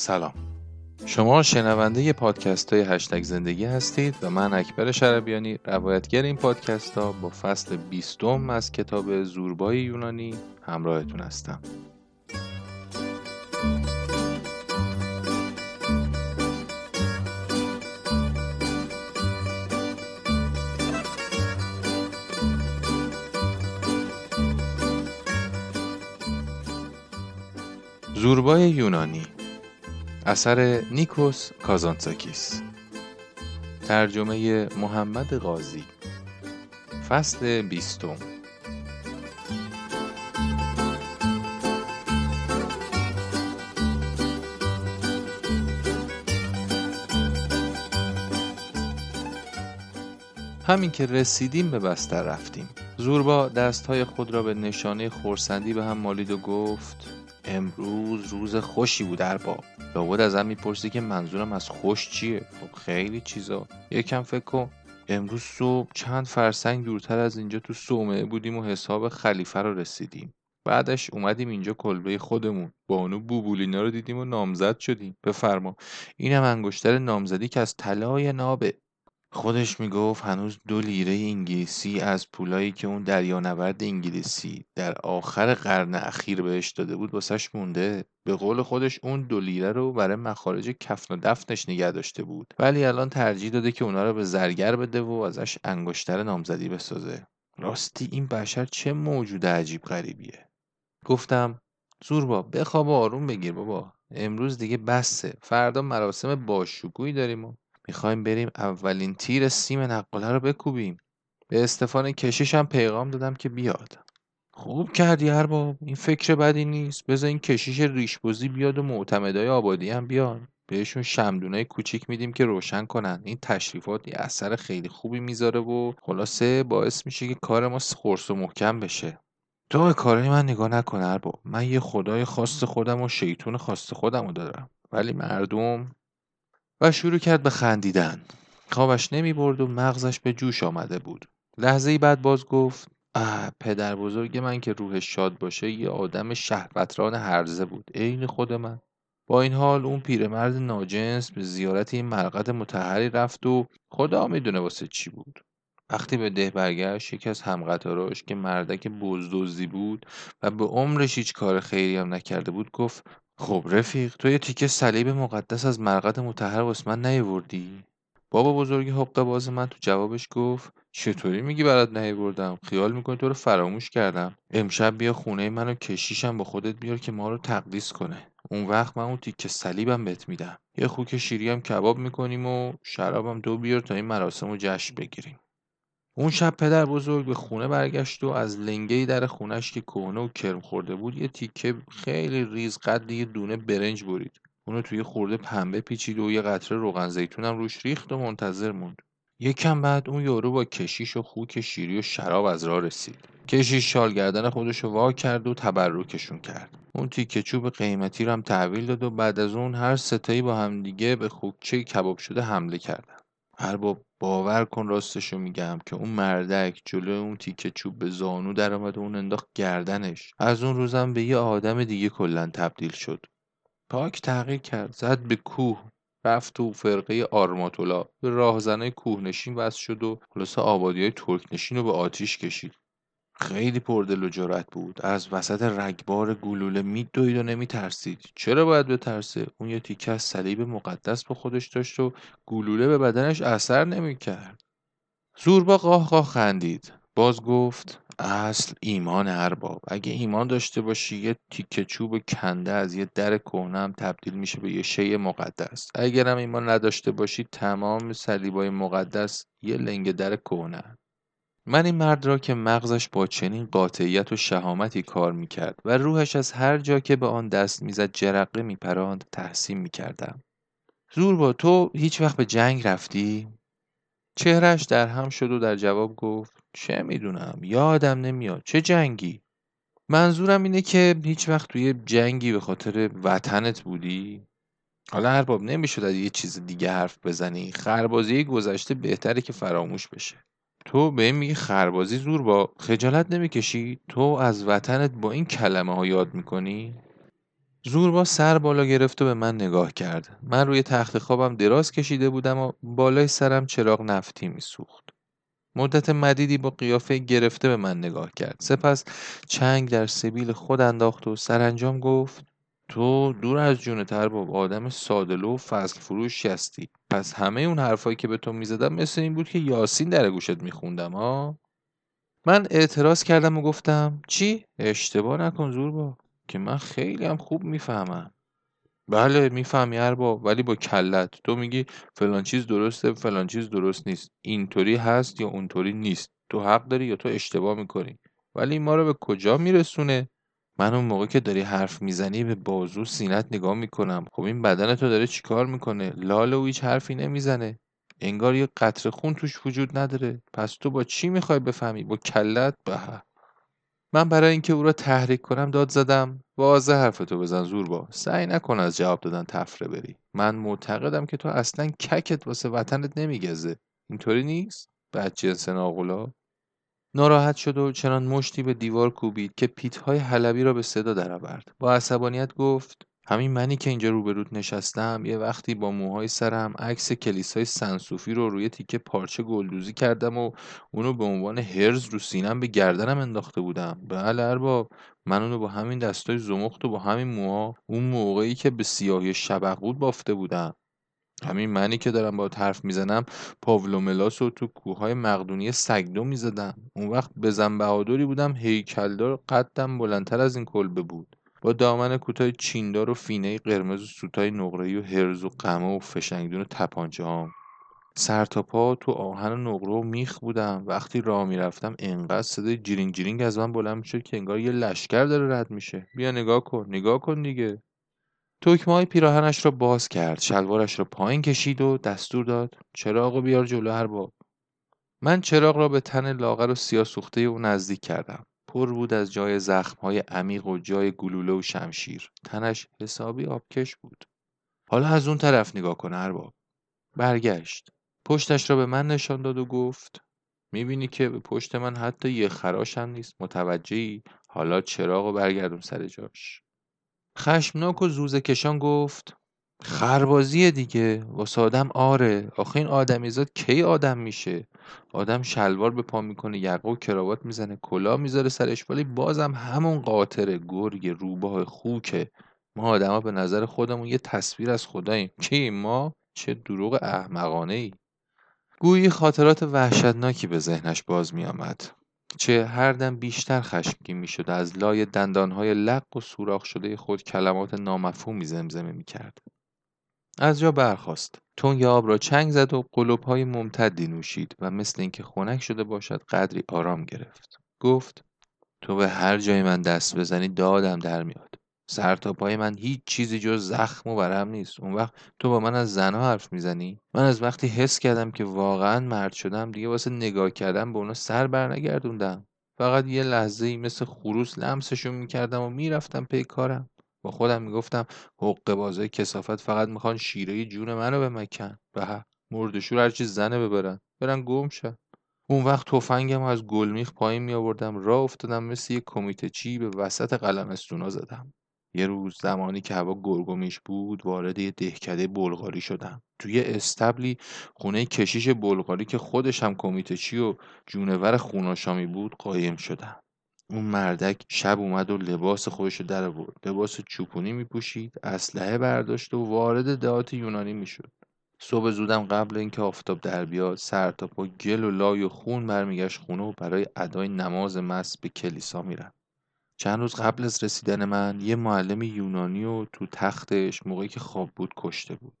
سلام. شما شنونده پادکست های هشتگ زندگی هستید و من اکبر شربیانی روایتگر این پادکست ها با فصل بیستم از کتاب زوربای یونانی همراهتون هستم. زوربای یونانی اثر نیکوس کازانتساکیس ترجمه محمد قاضی فصل بیستم. همین که رسیدیم به بستر رفتیم. زوربا دستهای خود را به نشانه خورسندی به هم مالید و گفت امروز روز خوشی بود ارباب. لابد ازم می‌پرسی که منظورم از خوش چیه؟ خب خیلی چیزا. یکم فکر کن. امروز صبح چند فرسنگ دورتر از اینجا تو صومعه بودیم و حساب خلیفه رو رسیدیم. بعدش اومدیم اینجا کلبه خودمون. بانو بوبولینا رو دیدیم و نامزد شدیم. بفرما. اینم انگشتر نامزدی که از طلای نابه. خودش می‌گفت هنوز دو لیره انگلیسی از پولایی که اون دریانورد انگلیسی در آخر قرن اخیر بهش داده بود واسش مونده. به قول خودش اون دو لیره رو برای مخارج کفن و دفنش نگه داشته بود. ولی الان ترجیح داده که اونا رو به زرگر بده و ازش انگشتر نامزدی بسازه. راستی این بشر چه موجود عجیب غریبیه. گفتم زوربا بخواب و آروم بگیر بابا. امروز دیگه بسه. فردا مراسم باشکوهی داریم و می‌خوایم بریم اولین تیر سیم نقاله رو بکوبیم. به استفان کشیشم پیغام دادم که بیاد. خوب کردی ارباب این فکر بدی نیست. بذار این کشیش ریشبوزی بیاد و معتمدای آبادی هم بیان. بهشون شمدونای کوچیک میدیم که روشن کنن. این تشریفات یه اثر خیلی خوبی می‌ذاره و خلاصه باعث میشه که کار ما خرس و محکم بشه. تو به کارای من نگاه نکن ارباب من یه خدای خاص خودم و شیطون خاص خودم رو دارم. ولی مردم و شروع کرد به خندیدن. خوابش نمی برد و مغزش به جوش آمده بود. لحظه ای بعد باز گفت اه پدر بزرگ من که روحش شاد باشه یه آدم شهوتران هرزه بود. عین خود من. با این حال اون پیرمرد ناجنس به زیارت این مرقد متحری رفت و خدا می‌دونه واسه چی بود. وقتی به ده برگشت یکی از همقطاراش که مردک بزدوزی بود و به عمرش هیچ کار خیری هم نکرده بود گفت خب رفیق تو یه تیکه صلیب مقدس از مرقد متحر واسه من نیاوردی؟ بابا بزرگی حقه باز من تو جوابش گفت چطوری میگی برات نیاوردم؟ خیال می‌کنی تو رو فراموش کردم. امشب بیا خونه منو کشیشم با خودت بیار که ما رو تقدیس کنه. اون وقت من اون تیکه صلیبم بهت میدم. یه خوک شیری هم کباب می‌کنیم و شرابم دو بیار تا این مراسم رو جشن بگیریم. اون شب پدر بزرگ به خونه برگشت و از لنگه در خونش که کهنه و کرم خورده بود یه تیکه خیلی ریز قد یه دونه برنج برید. اونو توی خورده پنبه پیچید و یه قطره روغن هم روش ریخت و منتظر موند. یکم بعد اون یارو با کشیش و خوک شیری و شراب از راه رسید. کشیش شال گردن خودش وا کرد و تبرکشون کرد. اون تیکه چوب قیمتی رو هم تحویل داد و بعد از اون هر ستایی با همدیگه به خوکچه کباب شده حمله کردن. ارباب باور کن راستشو میگم که اون مردک جلو اون تیکه چوب به زانو در آمد و اون انداخت گردنش. از اون روزم به یه آدم دیگه کلا تبدیل شد. پاک تغییر کرد زد به کوه رفت تو فرقه آرماتولا. به راهزنای کوهنشین وصل شد و خلاصه آبادی های ترکنشین رو به آتیش کشید. خیلی پردل و جرأت بود. از وسط رگبار گلوله میدوید و نمیترسید. چرا باید بترسه؟ اون یه تیکه از صلیب مقدس به خودش داشت و گلوله به بدنش اثر نمی‌کرد. زوربا قاه قاه خندید. باز گفت اصل ایمان ارباب. اگه ایمان داشته باشی یه تیکه چوب کنده از یه در کهنه هم تبدیل میشه به یه شی مقدس. اگرم ایمان نداشته باشی تمام صلیبای مقدس یه لنگ در کهنه من این مرد را که مغزش با چنین قاطعیت و شهامتی کار می‌کرد و روحش از هر جا که به آن دست می‌زد جرقه میپراند تحسین می‌کردم زور با تو هیچ وقت به جنگ رفتی؟ چهرش در هم شد و در جواب گفت چه می‌دونم یادم نمیاد چه جنگی؟ منظورم اینه که هیچ وقت توی جنگی به خاطر وطنت بودی؟ حالا ارباب نمی‌شد از یه چیز دیگه حرف بزنی خربازی گذشته بهتره که فراموش بشه تو به این میگی خربازی زور با خجالت نمی‌کشی؟ تو از وطنت با این کلمه ها یاد می‌کنی؟ زوربا سر بالا گرفت و به من نگاه کرد. من روی تخت خوابم دراز کشیده بودم و بالای سرم چراغ نفتی میسوخت. مدت مدیدی با قیافه گرفته به من نگاه کرد. سپس چنگ در سبیل خود انداخت و سرانجام گفت تو دور از جون با آدم سادلو و فصل فروش هستی. پس همه اون حرفایی که به تو می‌زدم مثل این بود که یاسین در گوشت میخوندم ها من اعتراض کردم و گفتم چی؟ اشتباه نکن زوربا که من خیلی هم خوب می‌فهمم. بله می‌فهمی ارباب ولی با کلت. تو میگی فلان چیز درسته فلان چیز درست نیست. اینطوری هست یا اونطوری نیست. تو حق داری یا تو اشتباه می‌کنی. ولی ما رو به کجا میرسونه؟ من اون موقع که داری حرف می‌زنی به بازو سینت نگاه می‌کنم. خب این بدن تو داره چیکار می‌کنه؟ لاله و هیچ حرفی نمی‌زنه. انگار یه قطر خون توش وجود نداره. پس تو با چی می‌خوای بفهمی؟ با کلت به من برای اینکه او را تحریک کنم داد زدم. واضح حرفتو بزن زور با. سعی نکن از جواب دادن تفره بری. من معتقدم که تو اصلا ککت واسه وطنت نمیگزه. اینطوری نیست؟ بعد جنس ناغلا ناراحت شد و چنان مشتی به دیوار کوبید که پیتهای حلبی را به صدا درآورد. با عصبانیت گفت همین منی که اینجا روبرود نشستم یه وقتی با موهای سرم عکس کلیسای سنسوفی رو روی تیکه پارچه گلدوزی کردم و اونو به عنوان هرز رو سینم به گردنم انداخته بودم. بله ارباب من اونو با همین دستای زمخت و با همین موها اون موقعی که به سیاهی شبق بافته بودم. همین منی که دارم با حرف می‌زنم پاولو ملاس رو تو کوههای مقدونی سگدو می‌زدم. اون وقت بزن بهادری بودم هیکلدار قدم بلندتر از این کلبه بود. با دامن کوتاه چیندار و فینه قرمز و سوتای نقره‌ای و هرز و قمه و فشنگدون و تپانچه هام. سر تا پا تو آهن و نقره و میخ بودم. وقتی راه می‌رفتم انقدر صدای جیرینگ جیرینگ از من بلند می‌شد که انگار یه لشکر داره رد میشه. بیا نگاه کن نگاه کن دیگه. توکمه های پیراهنش را باز کرد شلوارش را پایین کشید و دستور داد چراغ بیار جلو هر باب من چراغ را به تن لاغر و سیاه سوخته او نزدیک کردم. پر بود از جای زخمهای عمیق و جای گلوله و شمشیر. تنش حسابی آبکش بود. حالا از اون طرف نگاه کن ارباب برگشت. پشتش را به من نشان داد و گفت می‌بینی که به پشت من حتی یه خراش هم نیست. متوجهی؟ حالا چراغ و برگردون سر جاش. خشمناک و زوزه کشان گفت خربازیه دیگه واسه آدم آره آخه این آدمیزاد کی آدم میشه؟ آدم شلوار به پا می‌کنه یقه و کراوات می‌زنه کلاه می‌ذاره سرش ولی بازم همون قاطر گرگ روباه خوکه. ما آدما به نظر خودمون یه تصویر از خداییم. کی ما؟ چه دروغ احمقانه ای گویی خاطرات وحشتناکی به ذهنش باز میآمد. چه هر دم بیشتر خشمگین می‌شد از لای دندانهای لق و سوراخ شده خود کلمات نامفهومی زمزمه می‌کرد. از جا برخاست. تنگ آب را چنگ زد و های ممتدی نوشید و مثل اینکه خنک شده باشد قدری آرام گرفت. گفت تو به هر جای من دست بزنی دادم در میاد. سر تا پای من هیچ چیزی جز زخم و ورم نیست. اون وقت تو با من از زنها حرف می‌زنی؟ من از وقتی حس کردم که واقعا مرد شدم دیگه واسه نگاه کردم به اونا سر برنگردوندم. فقط یه لحظه ای مثل خروس لمسشون می‌کردم و می‌رفتم پی کارم. با خودم می‌گفتم حق بازای کسافت فقط می‌خوان شیره جون منو بمکن. به مردشور هرچی زنه ببرن. برن گم شن. اون وقت تفنگم از گلمیخ پایین می آوردم راه افتادم مثل یه کمیته چی به وسط قلمستونا زدم. یه روز زمانی که هوا گرگومیش بود وارد یه دهکده بلغاری شدم. توی استبلی خونه کشیش بلغاری که خودش هم کمیته چی و جونور خوناشامی بود قایم شدم. اون مردک شب اومد و لباس خودش رو در آورد. لباس چوپونی میپوشید اسلحه برداشت و وارد دهات یونانی می‌شد. صبح زودم قبل اینکه آفتاب در بیاد سر تا پا گل و لای و خون برمیگشت خونه و برای ادای نماز مس به کلیسا میرم چند روز قبل از رسیدن من یه معلم یونانی و تو تختش موقعی که خواب بود کشته بود.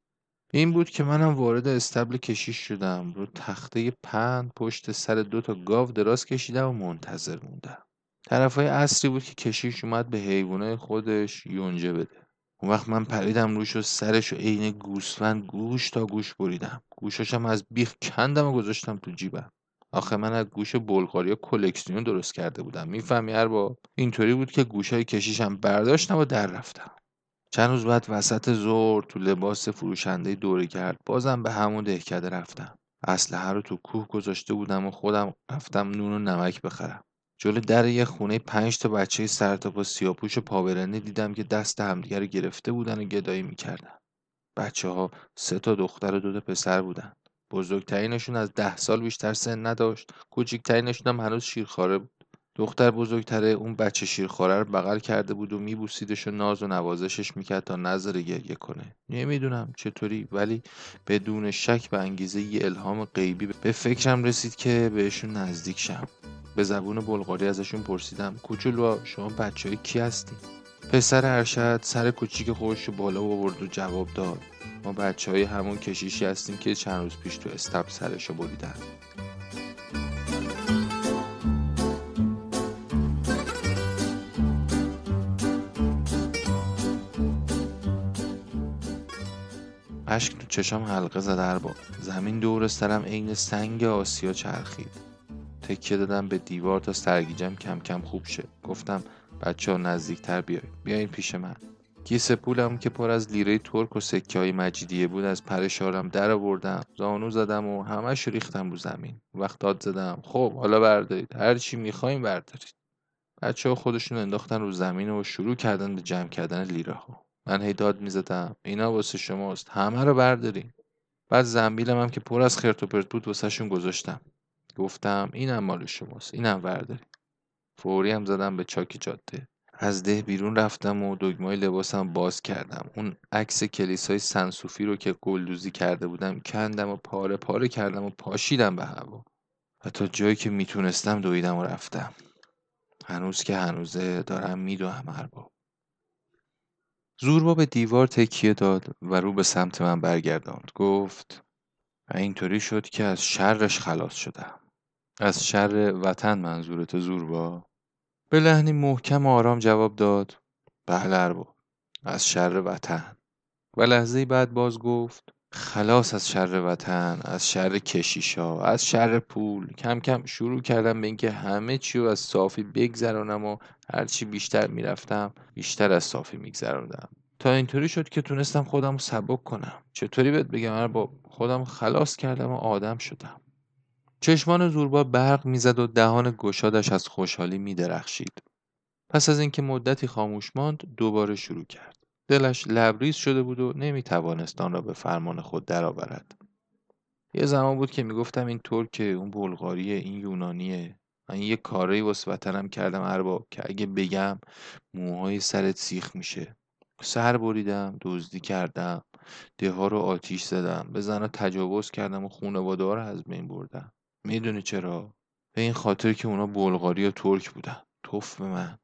این بود که منم وارد استبل کشیش شدم. رو تخته پند پشت سر دو تا گاو دراز کشیدم و منتظر موندم. طرفای اصری بود که کشیش اومد به حیوانای خودش یونجه بده. اون وقت من پریدم روش و سرش و عین گوسفند گوش تا گوش بریدم. گوشاشم از بیخ کندم و گذاشتم تو جیبم. آخه من از گوش بلغاریا کلکسیون درست کرده بودم. می‌فهمی ارباب؟ اینطوری بود که گوشای کشیشم برداشتم و در رفتم. چند روز بعد وسط زور تو لباس فروشنده دوره کرد. بازم به همون دهکده رفتم. اسلحه رو تو کوه گذاشته بودم و خودم رفتم نون و نمک بخرم. جلو در یه خونه پنج تا بچه سر تا پا سیاپوش و پابرنی دیدم که دست همدیگه رو گرفته بودن و گدایی می‌کردن. بچه ها سه تا دختر و دو تا پسر بودن. بزرگترینشون از ده سال بیشتر سن نداشت. کوچکترینشون هم هنوز شیرخواره بود. دختر بزرگتره اون بچه شیرخواره رو بغل کرده بود و میبوسیدش و ناز و نوازشش می‌کرد تا نظر گریه کنه. نمی‌دونم چطوری ولی بدون شک به انگیزه یه الهام غیبی به فکرم رسید که بهشون نزدیک شم. به زبون بلغاری ازشون پرسیدم کوچولو شما بچه های کی هستی؟ پسر ارشد سر کوچیک خودش رو بالا آورد و جواب داد ما بچه های همون کشیشی هستیم که چند روز پیش تو استب سرشو بریدن. اشک تو چشام حلقه زد با زمین دور سرم عین سنگ آسیا چرخید. تکیه دادم به دیوار تا سرگیجم کم کم خوب شه. گفتم بچه ها نزدیکتر بیای بیاین پیش من. کیسه پولم که پر از لیره ترک و سکه های مجیدیه بود از پرشارم در آوردم زانو زدم و همش ریختم رو زمین. وقت داد زدم. خب حالا بردارید. هر چی می‌خوایم بردارید. بچه ها خودشون انداختن رو زمین و شروع کردن به جمع کردن لیره ها من هی داد می‌زدم. اینا واسه شماست. همه رو بردارین. بعد زنبیلم هم که پر از خرت و پرت بود واسهشون گذاشتم. گفتم اینم مال شماست. اینم بردارین. فوری هم زدم به چاک جاده. از ده بیرون رفتم و دگمای لباسم باز کردم. اون عکس کلیسای سنسوفی رو که گلدوزی کرده بودم کندم و پاره پاره کردم و پاشیدم به هوا. و تا جایی که می‌تونستم دویدم و رفتم. هنوز که هنوزه دارم میدوهم ارباب زوربا به دیوار تکیه داد و رو به سمت من برگرداند. گفت و اینطوری شد که از شرش خلاص شدم. از شر وطن منظورت زوربا؟ به لحنی محکم و آرام جواب داد. بله ارباب از شر وطن. و لحظه بعد باز گفت خلاص از شر وطن از شر کشیشا از شر پول. کم کم شروع کردم به اینکه همه چی رو از صافی بگذرانم و هرچی بیشتر می‌رفتم بیشتر از صافی میگذراندم تا اینطوری شد که تونستم خودم رو سبک کنم. چطوری بهت بگم با خودم خلاص کردم و آدم شدم. چشمان زوربا برق می‌زد و دهان گشادش از خوشحالی میدرخشید. پس از اینکه مدتی خاموش ماند دوباره شروع کرد. دلش لبریز شده بود و نمی‌توانست آن را به فرمان خود درآورد. یه زمان بود که می‌گفتم این ترک اون بلغاریه این یونانیه. من یه کاری واسه وطنم کردم ارباب که اگه بگم موهای سرت سیخ میشه. سر بریدم دزدی کردم دهها رو آتیش زدم به زنها تجاوز کردم و خونواده رو از بین بردم. می‌دونی چرا؟ به این خاطر که اونا بلغاری و ترک بودن. توف به من.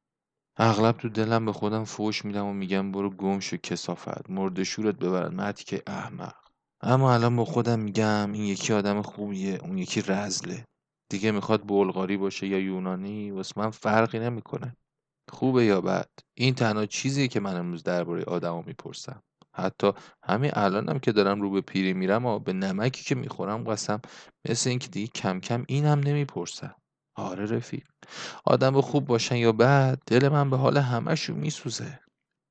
اغلب تو دلم به خودم فوش میدم و میگم برو گم شو کسافت. مرد شورت ببرن. مردی که احمق. اما الان با خودم میگم این یکی آدم خوبیه. اون یکی رزله. دیگه می‌خواد بلغاری باشه یا یونانی واسه من فرقی نمی‌کنه. خوبه یا بد؟ این تنها چیزیه که من امروز درباره آدما می‌پرسم. حتی همین الانم که دارم رو به پیری میرم و به نمکی که می‌خورم قسم مثل اینکه دیگه کم کم اینم نمی‌پرسم آره رفیق. آدم خوب باشن یا بد دل من به حال همشون میسوزه.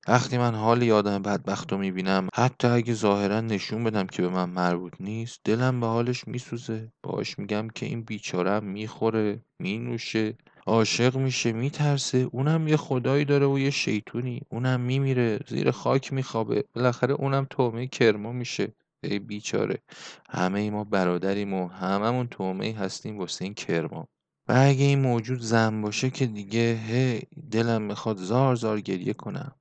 وقتی من حال آدم بدبخت رو می‌بینم حتی اگه ظاهرا نشون بدم که به من مربوط نیست دلم به حالش میسوزه. باش میگم که این بیچاره می‌خوره مینوشه. عاشق میشه میترسه. اونم یه خدایی داره و یه شیطونی. اونم میمیره زیر خاک میخوابه. بالاخره اونم تومه کرما میشه. ای بیچاره. همه ای ما برادریم و هممون تومه هستیم واسه این کرما. و اگه این موجود زن باشه که دیگه هی دلم می‌خواد زار زار گریه کنم.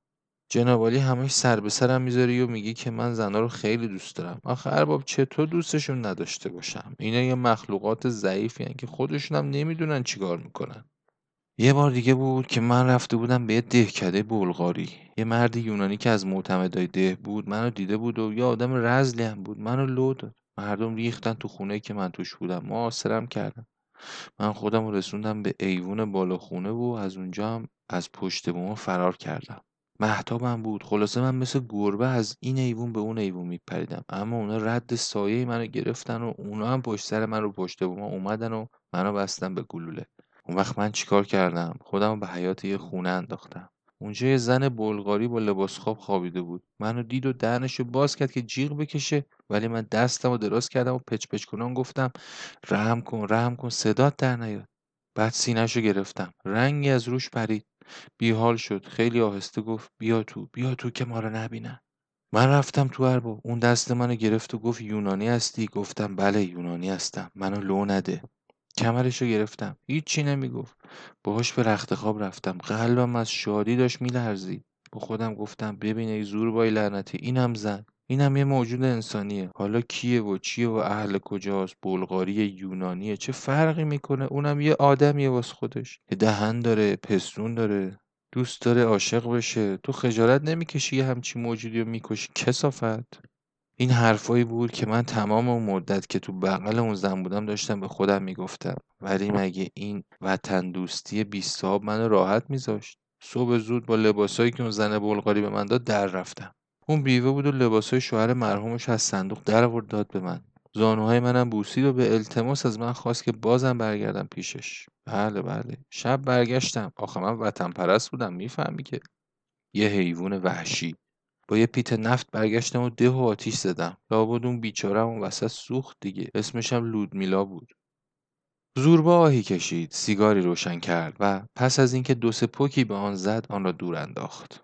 جنابالی همش سر به سرم می‌ذاری و میگی که من زنها رو خیلی دوست دارم. آخه ارباب چطور دوستشون نداشته باشم؟ اینا یه مخلوقات ضعیفی که خودشون هم نمی‌دونن چیکار می‌کنن. یه بار دیگه بود که من رفته بودم به یه دهکده بلغاری. یه مرد یونانی که از معتمدای ده بود منو دیده بود و یه آدم رزلی هم بود. منو لو داد. مردم ریختن تو خونه که من توش بودم. معاصرم کردم. من خودم رسوندم به ایوون بالا خونه و از اونجا هم از پشت بوم فرار کردم. محتابم بود. خلاصه من مثل گربه از این ایوون به اون ایوون میپریدم. اما اونا رد سایه منو گرفتن و اونا هم پشت سر من رو پشت بوم اومدن و منو بستن به گلوله. اون وقت من چیکار کردم؟ خودم به حیات یه خونه انداختم. اونجا یه زن بلغاری با لباس خواب خوابیده بود. منو دید و دهنشو باز کرد که جیغ بکشه ولی من دستم و دراز کردم و پچ پچ کنان گفتم رحم کن رحم کن صدات در نیاد. بعد سینهشو گرفتم. رنگی از روش پرید. بیحال شد. خیلی آهسته گفت بیا تو بیا تو که ما رو نبینن. من رفتم تو ارباب. اون دست منو گرفت و گفت یونانی هستی؟ گفتم بله یونانی هستم. منو لو نده. کمرشو گرفتم. هیچی نمی‌گفت. باهاش به رخت خواب رفتم. قلبم از شادی داشت میلرزید. با خودم گفتم ببین ای زور بای لعنتی. اینم زن. اینم یه موجود انسانیه. حالا کیه و چیه و اهل کجاست؟ بلغاری یونانیه. چه فرقی می‌کنه؟ اونم یه آدمیه واس خودش. یه دهن داره پستون داره. دوست داره عاشق بشه. تو خجالت نمی‌کشی یه همچی موجودی رو می‌کشی؟ کسافت. این حرفایی بود که من تمام اون مدت که تو بغل اون زن بودم داشتم به خودم می‌گفتم. ولی مگه این وطن دوستی بی صاحب منو راحت میذاشت؟ صبح زود با لباسایی که اون زن بلغاری به من داد در رفتم. اون بیوه بود و لباسای شوهر مرحومش از صندوق در آورد داد به من. زانوهای منم بوسید و به التماس از من خواست که بازم برگردم پیشش. بله بله. شب برگشتم. آخه من وطن پرست بودم. می‌فهمی که یه حیوان وحشی. با یه پیت نفت برگشتم و ده و آتیش زدم. لابد اون بیچاره اون وسط سوخت دیگه. اسمشم لودمیلا بود. زوربا آهی کشید. سیگاری روشن کرد و پس از اینکه دو سه پوکی به آن زد آن را دور انداخت.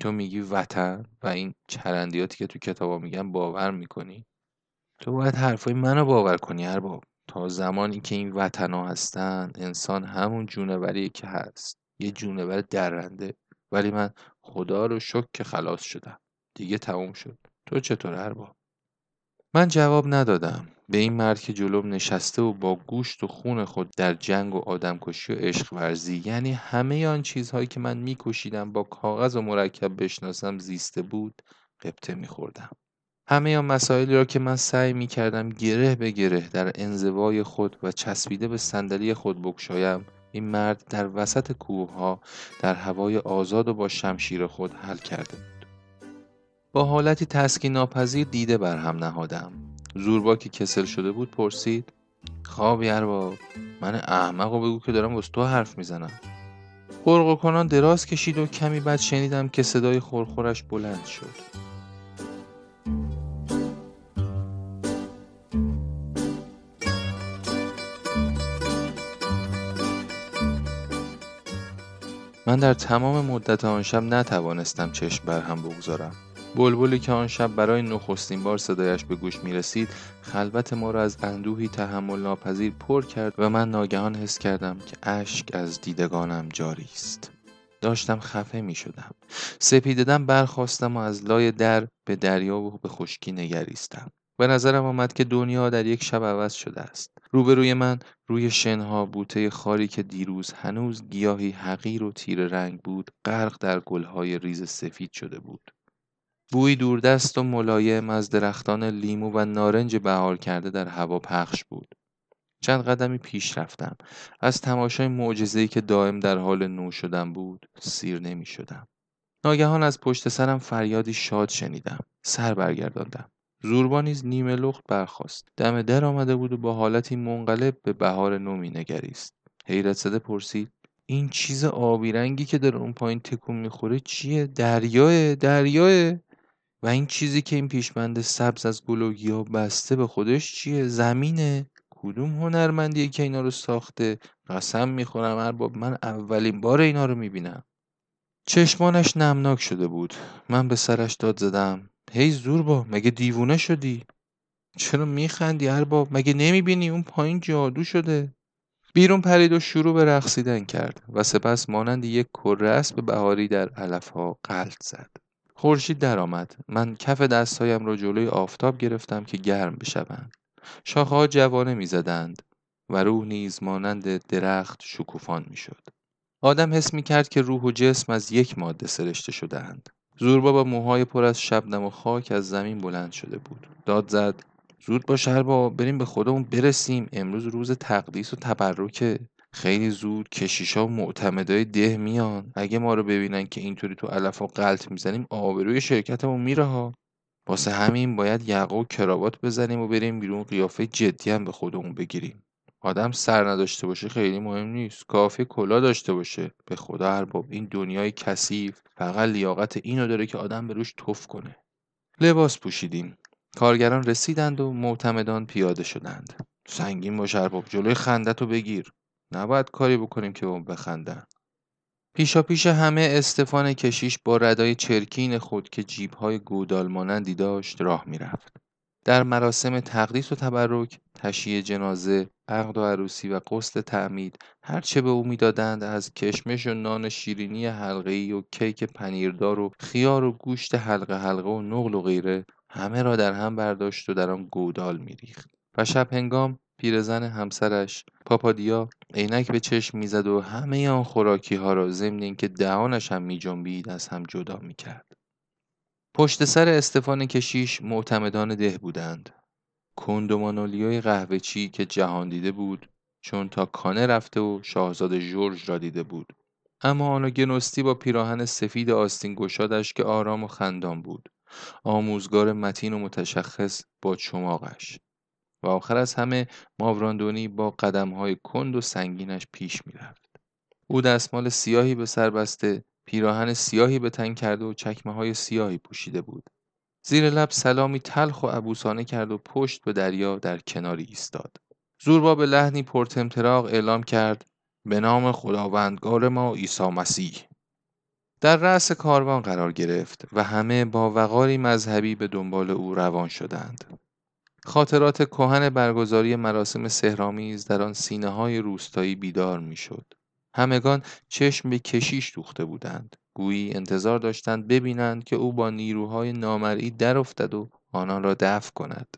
تو میگی وطن و این چرندیاتی که تو کتابا میگن باور می‌کنی؟ تو باید حرفای منو باور کنی ارباب. تا زمانی که این وطنا هستن انسان همون جونوریه که هست. یه جونور درنده. ولی من خدا رو شکر که خلاص شدم. دیگه تموم شد. تو چطور ارباب؟ من جواب ندادم. به این مرد که جلوم نشسته و با گوشت و خون خود در جنگ و آدمکشی و عشق ورزی یعنی همه آن چیزهایی که من میکشیدم با کاغذ و مرکب بشناسم زیسته بود قبطه میخوردم. همه آن مسائلی را که من سعی می کردم گره به گره در انزوای خود و چسبیده به صندلی خود بگشایم این مرد در وسط کوه ها در هوای آزاد و با شمشیر خود حل کرده بود. با حالتی تسکین ناپذیر دیده بر هم نهادم. زوربا که کسل شده بود پرسید خواب ارباب من احمق و بگو که دارم واسه تو حرف می‌زنم. قرق کنان دراز کشید و کمی بعد شنیدم که صدای خورخورش بلند شد. من در تمام مدت آن شب نتوانستم چشم بر هم بگذارم. بلبلی که آن شب برای نخستین بار صدایش به گوش می رسید خلوت ما را از اندوهی تحمل ناپذیر پر کرد و من ناگهان حس کردم که اشک از دیدگانم جاری است. داشتم خفه می شدم سپیددم برخواستم و از لای در به دریا و به خشکی نگریستم. به نظرم آمد که دنیا در یک شب عوض شده است. روبروی من روی شنها بوته خاری که دیروز هنوز گیاهی حقیر و تیر رنگ بود غرق در گلهای ریز سفید شده بود. بوی دوردست و ملایم از درختان لیمو و نارنج بهار کرده در هوا پخش بود. چند قدمی پیش رفتم. از تماشای معجزه‌ای که دائم در حال نو شدن بود سیر نمی شدم ناگهان از پشت سرم فریادی شاد شنیدم. سر برگرداندم. زوربا نیز نیمه لخت برخاست. دم در آمده بود و با حالتی منقلب به بهار نو مینگریست حیرت زده پرسید این چیز آبی رنگی که در اون پایین تکون می‌خوره چیه؟ دریاه دریاه و این چیزی که این پیشبند سبز از گل و گیاه بسته به خودش چیه؟ زمینه؟ کدوم هنرمندیه که اینا رو ساخته؟ قسم می‌خورم ارباب من اولین بار اینا رو می‌بینم چشمانش نمناک شده بود. من به سرش داد زدم. هی زوربا مگه دیوونه شدی؟ چرا میخندی ارباب؟ مگه نمی‌بینی اون پایین جادو شده؟ بیرون پرید و شروع به رقصیدن کرد و سپس مانند یک کره اسب بهاری در علفها قلط زد. خورشید درآمد. من کف دستهایم را جلوی آفتاب گرفتم که گرم بشوند. شاخهها جوانه می‌زدند و روح نیز مانند درخت شکوفان می‌شد. آدم حس می‌کرد که روح و جسم از یک ماده سرشته شدهاند. زوربا با موهای پر از شبنم و خاک از زمین بلند شده بود. داد زد زود باش با بریم به خودمون برسیم. امروز روز تقدیس و تبرکه خیلی زود کشیشا و معتمدای ده میان. اگه ما رو ببینن که اینطوری تو علف و قلط می‌زنیم آبروی شرکتمون میره ها. واسه همین باید یقه و کراوات بزنیم و بریم بیرون قیافه جدی هم به خودمون بگیریم. آدم سر نداشته باشه خیلی مهم نیست. کافی کلا داشته باشه. به خدا ارباب این دنیای کثیف فقط لیاقت اینو داره که آدم به روش توف کنه. لباس پوشیدیم. کارگران رسیدند و معتمدان پیاده شدند. سنگین باش ارباب جلوی خندت رو بگیر. نباید کاری بکنیم که اون بخندن. پیشا پیش همه استفان کشیش با ردای چرکین خود که جیبهای گودال مانندی داشت راه می‌رفت. در مراسم تقدیس و تبرک، تشییع جنازه، عقد و عروسی و قسل تعمید هرچه به او می‌دادند از کشمش و نان شیرینی حلقه‌ای و کیک پنیردار و خیار و گوشت حلقه حلقه و نقل و غیره همه را در هم برداشت و در آن گودال میریخت. و شب هنگام پیرزن همسرش پاپادیا عینک به چشم می‌زد و همه آن خوراکی ها را ضمن اینکه دهانش هم میجنبید از هم جدا می‌کرد. پشت سر استفان کشیش معتمدان ده بودند. کندومانولیوی قهوهچی که جهان دیده بود چون تا کانه رفته و شاهزاده جورج را دیده بود. اما آنو گنوستی با پیراهن سفید آستین گشادش که آرام و خندان بود. آموزگار متین و متشخص با چماقش. و آخر از همه ماوراندونی با قدمهای کند و سنگینش پیش می‌رفت. او دستمال سیاهی به سر بسته پیراهن سیاهی به تن کرده و چکمه های سیاهی پوشیده بود. زیر لب سلامی تلخ و عبوسانه کرد و پشت به دریا در کناری ایستاد. زوربا به لحنی پرتمتراغ اعلام کرد به نام خداوندگار ما عیسی مسیح. در رأس کاروان قرار گرفت و همه با وقاری مذهبی به دنبال او روان شدند. خاطرات کهن برگزاری مراسم سهرامیز در آن سینه های روستایی بیدار می‌شد. همگان چشم به کشیش دوخته بودند. گویی انتظار داشتند ببینند که او با نیروهای نامرئی در افتد و آنان را دفع کند.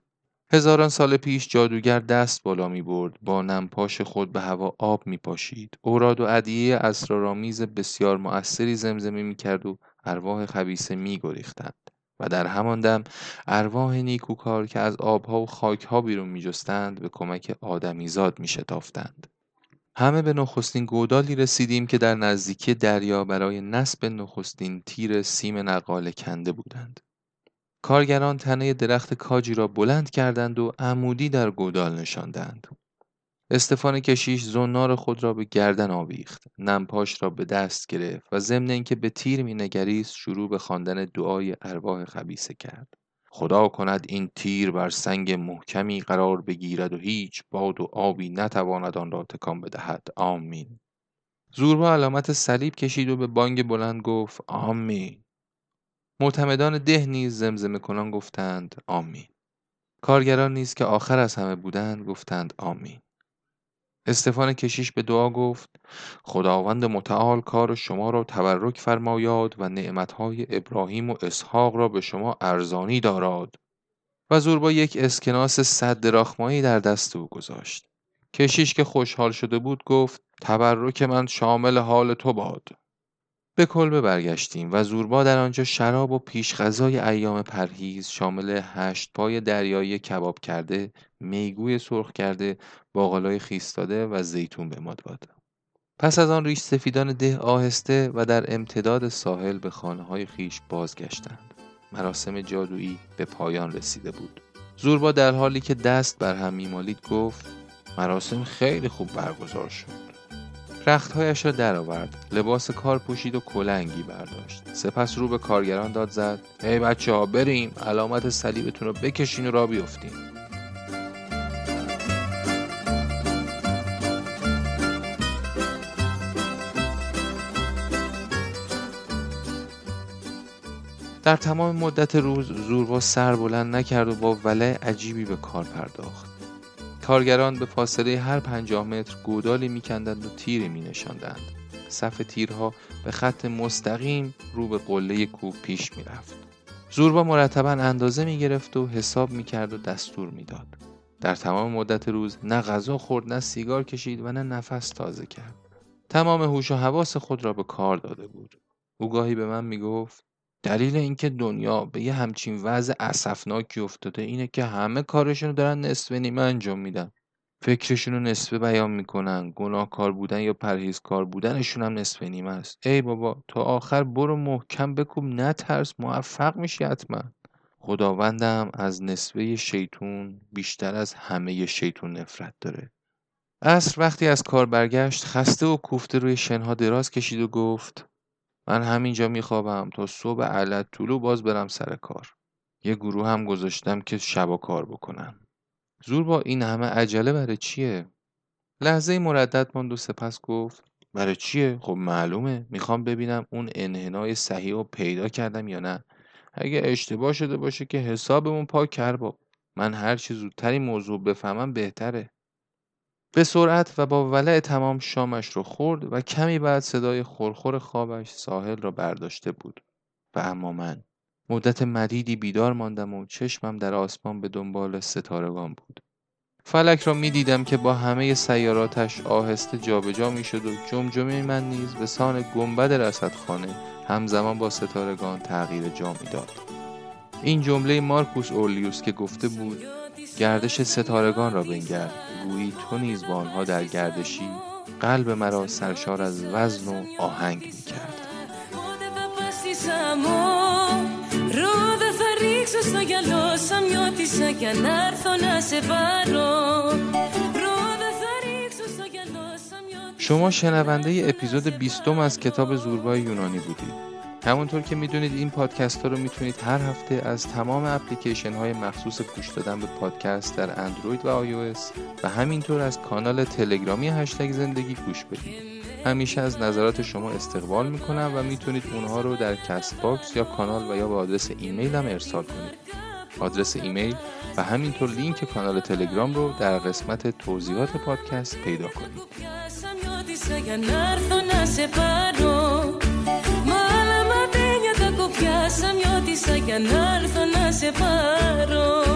هزاران سال پیش جادوگر دست بالا می برد با نمپاش خود به هوا آب می پاشید اوراد و ادیه اسرارآمیز بسیار مؤثری زمزمه می کرد و ارواح خبیسه می گریختند. و در همان دم ارواح نیکوکار که از آبها و خاکها بیرون میجستند به کمک آدمیزاد میشتافتند همه به نخستین گودالی رسیدیم که در نزدیکی دریا برای نصب نخستین تیر سیم نقاله کنده بودند. کارگران تنه درخت کاجی را بلند کردند و عمودی در گودال نشاندند. استفان کشیش زنار خود را به گردن آویخت. نمپاش را به دست گرفت و ضمن اینکه به تیر مینگریست شروع به خواندن دعای ارواح خبیسه کرد. خدا کند این تیر بر سنگ محکمی قرار بگیرد و هیچ باد و آبی نتواند آن را تکان بدهد. آمین. زوربا علامت صلیب کشید و به بانگ بلند گفت آمین. معتمدان ده نیز زمزمه کنان گفتند آمین. کارگران نیز که آخر از همه بودند گفتند آمین. استفان کشیش به دعا گفت خداوند متعال کار شما را تبرک فرمایاد و نعمتهای ابراهیم و اسحاق را به شما ارزانی داراد. و زوربا یک اسکناس صد دراخمایی در دست او گذاشت. کشیش که خوشحال شده بود گفت تبرک من شامل حال تو باد. به کلبه برگشتیم و زوربا در آنجا شراب و پیشغذای ایام پرهیز شامل هشت پای دریایی کباب کرده، میگوی سرخ کرده، باقلای خیستاده و زیتون به ما داد. پس از آن ریش سفیدان ده آهسته و در امتداد ساحل به خانه های خیش بازگشتند. مراسم جادویی به پایان رسیده بود. زوربا در حالی که دست بر هم میمالید گفت مراسم خیلی خوب برگزار شد. رختهایش را درآورد لباس کار پوشید و کلنگی برداشت سپس رو به کارگران داد زد ای بچه ها بریم علامت صلیبتون رو بکشین و را بیفتیم در تمام مدت روز زوربا سر بلند نکرد و با وله عجیبی به کار پرداخت. کارگران به فاصله هر پنجاه متر گودالی میکندند و تیری مینشاندند. صف تیرها به خط مستقیم رو به قله کوه پیش می‌رفت. زوربا مرتبا اندازه می‌گرفت و حساب می‌کرد و دستور می‌داد. در تمام مدت روز نه غذا خورد نه سیگار کشید و نه نفس تازه کرد. تمام هوش و حواس خود را به کار داده بود. او گاهی به من می‌گفت دلیل اینکه دنیا به یه همچین وضع اسفناکی افتاده اینه که همه کارشون دارن نصف نیمه انجام میدن. فکرشون رو نصفه بیان می‌کنن. گناهکار بودن یا پرهیزکار بودنشون هم نصف نیمه است. ای بابا تا آخر برو محکم بکوب نترس موفق میشی حتما. خداوندم از نصفه شیطون بیشتر از همه شیطون نفرت داره. عصر وقتی از کار برگشت خسته و کوفته روی شنها دراز کشید و گفت من همینجا میخوابم تا صبح علت طولو باز برم سر کار. یه گروه هم گذاشتم که شبا کار بکنن. زور با این همه عجله برای چیه؟ لحظه مردد ماند و سپس گفت برای چیه؟ خب معلومه. می‌خوام ببینم اون انحنای صحیح رو پیدا کردم یا نه. اگه اشتباه شده باشه که حسابمون پاک کرد من هر چی زودتر این موضوع بفهمم بهتره. به سرعت و با ولع تمام شامش رو خورد و کمی بعد صدای خورخور خوابش ساحل را برداشته بود و اما من مدت مدیدی بیدار ماندم و چشمم در آسمان به دنبال ستارگان بود فلک را می دیدم که با همه سیاراتش آهسته جابجا می شد و جمجمه من نیز به سان گنبد رصدخانه همزمان با ستارگان تغییر جا داد. این جمله مارکوس اورلیوس که گفته بود گردش ستارگان را بنگر. گویی تو نیز با آنها در گردشی. قلب مرا سرشار از وزن و آهنگ می کرد. شما شنونده اپیزود بیستم از کتاب زوربای یونانی بودید. همونطور که می‌دونید این پادکست ها رو می‌تونید هر هفته از تمام اپلیکیشن های مخصوص گوش دادن به پادکست در اندروید و آی و همینطور از کانال تلگرامی هشتگ زندگی گوش بدید همیشه از نظرات شما استقبال می‌کنم و می‌تونید اونها رو در Castbox یا کانال و یا به آدرس ایمیل هم ارسال کنید آدرس ایمیل و همینطور لینک کانال تلگرام رو در قسمت توضیحات پادکست پیدا کنید για να έρθω να σε πάρω.